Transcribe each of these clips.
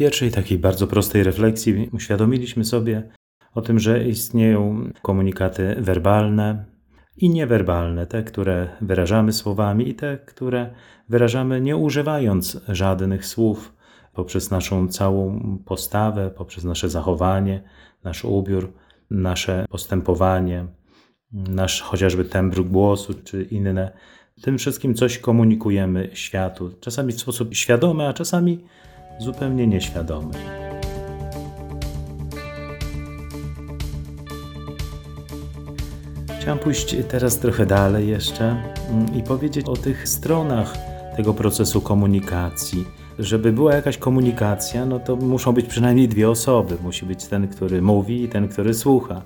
pierwszej takiej bardzo prostej refleksji uświadomiliśmy sobie o tym, że istnieją komunikaty werbalne i niewerbalne, te, które wyrażamy słowami i te, które wyrażamy nie używając żadnych słów, poprzez naszą całą postawę, poprzez nasze zachowanie, nasz ubiór, nasze postępowanie, nasz chociażby tembr głosu czy inne. Tym wszystkim coś komunikujemy światu, czasami w sposób świadomy, a czasami zupełnie nieświadomy. Chciałem pójść teraz trochę dalej jeszcze mm, i powiedzieć o tych stronach tego procesu komunikacji. Żeby była jakaś komunikacja, no to muszą być przynajmniej dwie osoby. Musi być ten, który mówi i ten, który słucha.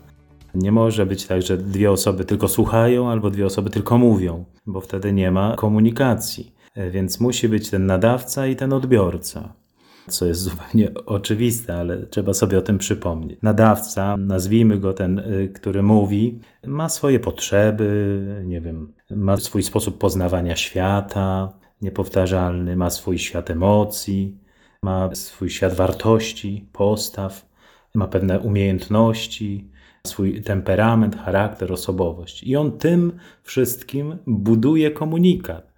Nie może być tak, że dwie osoby tylko słuchają albo dwie osoby tylko mówią, bo wtedy nie ma komunikacji. E, więc musi być ten nadawca i ten odbiorca co jest zupełnie oczywiste, ale trzeba sobie o tym przypomnieć. Nadawca, nazwijmy go ten, y, który mówi, ma swoje potrzeby, nie wiem, ma swój sposób poznawania świata, niepowtarzalny, ma swój świat emocji, ma swój świat wartości, postaw, ma pewne umiejętności, swój temperament, charakter, osobowość. I on tym wszystkim buduje komunikat.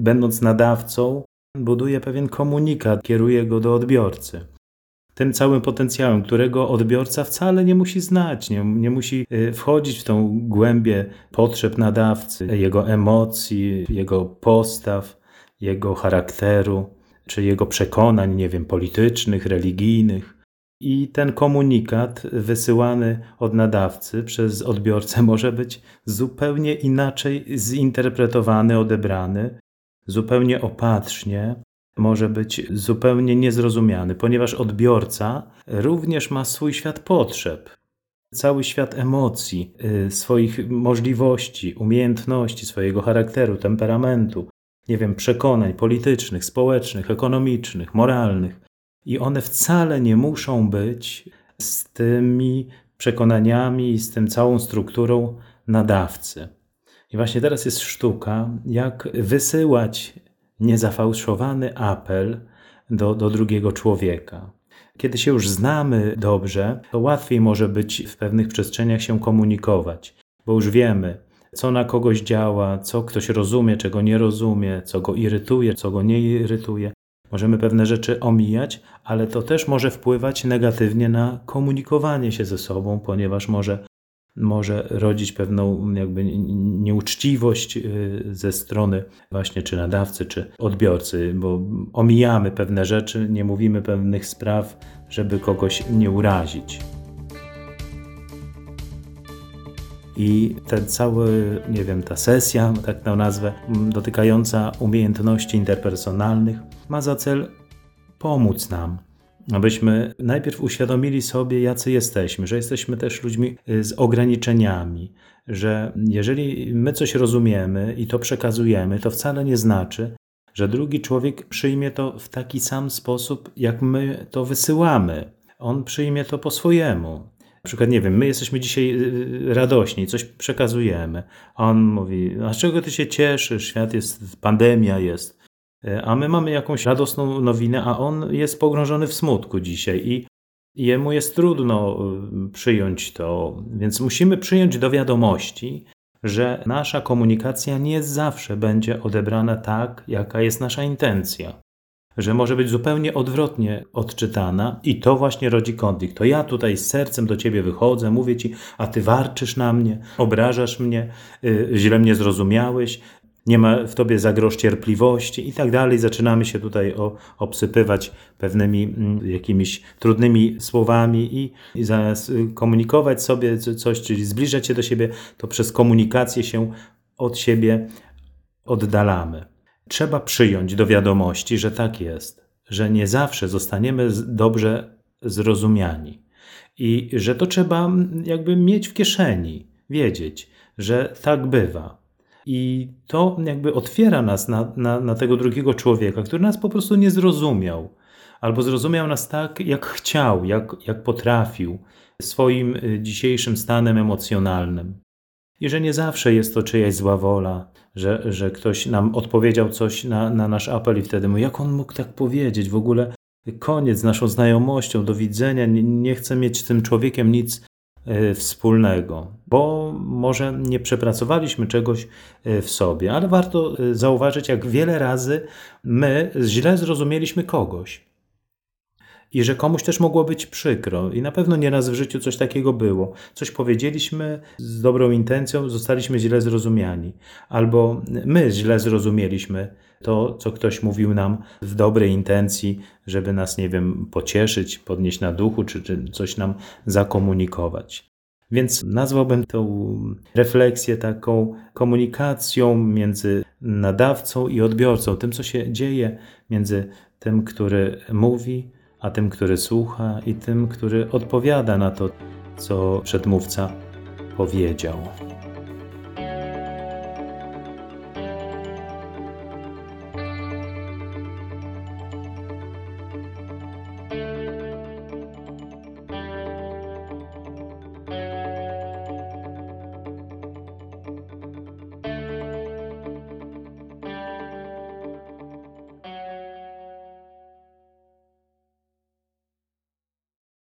Będąc nadawcą, buduje pewien komunikat, kieruje go do odbiorcy. Tym całym potencjałem, którego odbiorca wcale nie musi znać, nie, nie musi y, wchodzić w tą głębię potrzeb nadawcy, jego emocji, jego postaw, jego charakteru, czy jego przekonań, nie wiem, politycznych, religijnych. I ten komunikat wysyłany od nadawcy przez odbiorcę może być zupełnie inaczej zinterpretowany, odebrany zupełnie opatrznie, może być zupełnie niezrozumiany, ponieważ odbiorca również ma swój świat potrzeb, cały świat emocji, y, swoich możliwości, umiejętności, swojego charakteru, temperamentu, nie wiem, przekonań politycznych, społecznych, ekonomicznych, moralnych. I one wcale nie muszą być z tymi przekonaniami i z tym całą strukturą nadawcy. I właśnie teraz jest sztuka, jak wysyłać niezafałszowany apel do, do drugiego człowieka. Kiedy się już znamy dobrze, to łatwiej może być w pewnych przestrzeniach się komunikować, bo już wiemy, co na kogoś działa, co ktoś rozumie, czego nie rozumie, co go irytuje, co go nie irytuje. Możemy pewne rzeczy omijać, ale to też może wpływać negatywnie na komunikowanie się ze sobą, ponieważ może może rodzić pewną jakby nieuczciwość y, ze strony właśnie czy nadawcy, czy odbiorcy, bo omijamy pewne rzeczy, nie mówimy pewnych spraw, żeby kogoś nie urazić. I ten cały, nie wiem, ta sesja, tak na nazwę, dotykająca umiejętności interpersonalnych, ma za cel pomóc nam abyśmy najpierw uświadomili sobie, jacy jesteśmy, że jesteśmy też ludźmi y, z ograniczeniami, że jeżeli my coś rozumiemy i to przekazujemy, to wcale nie znaczy, że drugi człowiek przyjmie to w taki sam sposób, jak my to wysyłamy. On przyjmie to po swojemu. Na przykład, nie wiem, my jesteśmy dzisiaj y, radośni, coś przekazujemy. On mówi: A z czego ty się cieszysz? Świat jest, pandemia jest. E, a my mamy jakąś radosną nowinę, a on jest pogrążony w smutku dzisiaj i jemu jest trudno e, przyjąć to, więc musimy przyjąć do wiadomości, że nasza komunikacja nie zawsze będzie odebrana tak, jaka jest nasza intencja. Że może być zupełnie odwrotnie odczytana, i to właśnie rodzi konflikt. To ja tutaj z sercem do ciebie wychodzę, mówię ci, a ty warczysz na mnie, obrażasz mnie, yy, źle mnie zrozumiałeś, nie ma w tobie za cierpliwości i tak dalej. Zaczynamy się tutaj o, obsypywać pewnymi mm, jakimiś trudnymi słowami i, i zamiast komunikować sobie coś, czyli zbliżać się do siebie, to przez komunikację się od siebie oddalamy. Trzeba przyjąć do wiadomości, że tak jest, że nie zawsze zostaniemy dobrze zrozumiani i że to trzeba mm, jakby mieć w kieszeni, wiedzieć, że tak bywa i to jakby otwiera nas na, na, na tego drugiego człowieka, który nas po prostu nie zrozumiał, albo zrozumiał nas tak, jak chciał, jak, jak potrafił, swoim y, dzisiejszym stanem emocjonalnym. I że nie zawsze jest to czyjaś zła wola, że, że ktoś nam odpowiedział coś na, na nasz apel i wtedy mu, jak on mógł tak powiedzieć? W ogóle koniec z naszą znajomością, do widzenia, nie, nie chcę mieć z tym człowiekiem nic wspólnego, bo może nie przepracowaliśmy czegoś e, w sobie, ale warto e, zauważyć, jak wiele razy my źle zrozumieliśmy kogoś. I że komuś też mogło być przykro. I na pewno nieraz w życiu coś takiego było. Coś powiedzieliśmy z dobrą intencją, zostaliśmy źle zrozumiani. Albo my źle zrozumieliśmy to, co ktoś mówił nam w dobrej intencji, żeby nas, nie wiem, pocieszyć, podnieść na duchu, czy, czy coś nam zakomunikować. Więc nazwałbym tą refleksję taką komunikacją między nadawcą i odbiorcą, tym, co się dzieje między tym, który mówi, a tym, który słucha i tym, który odpowiada na to, co przedmówca powiedział.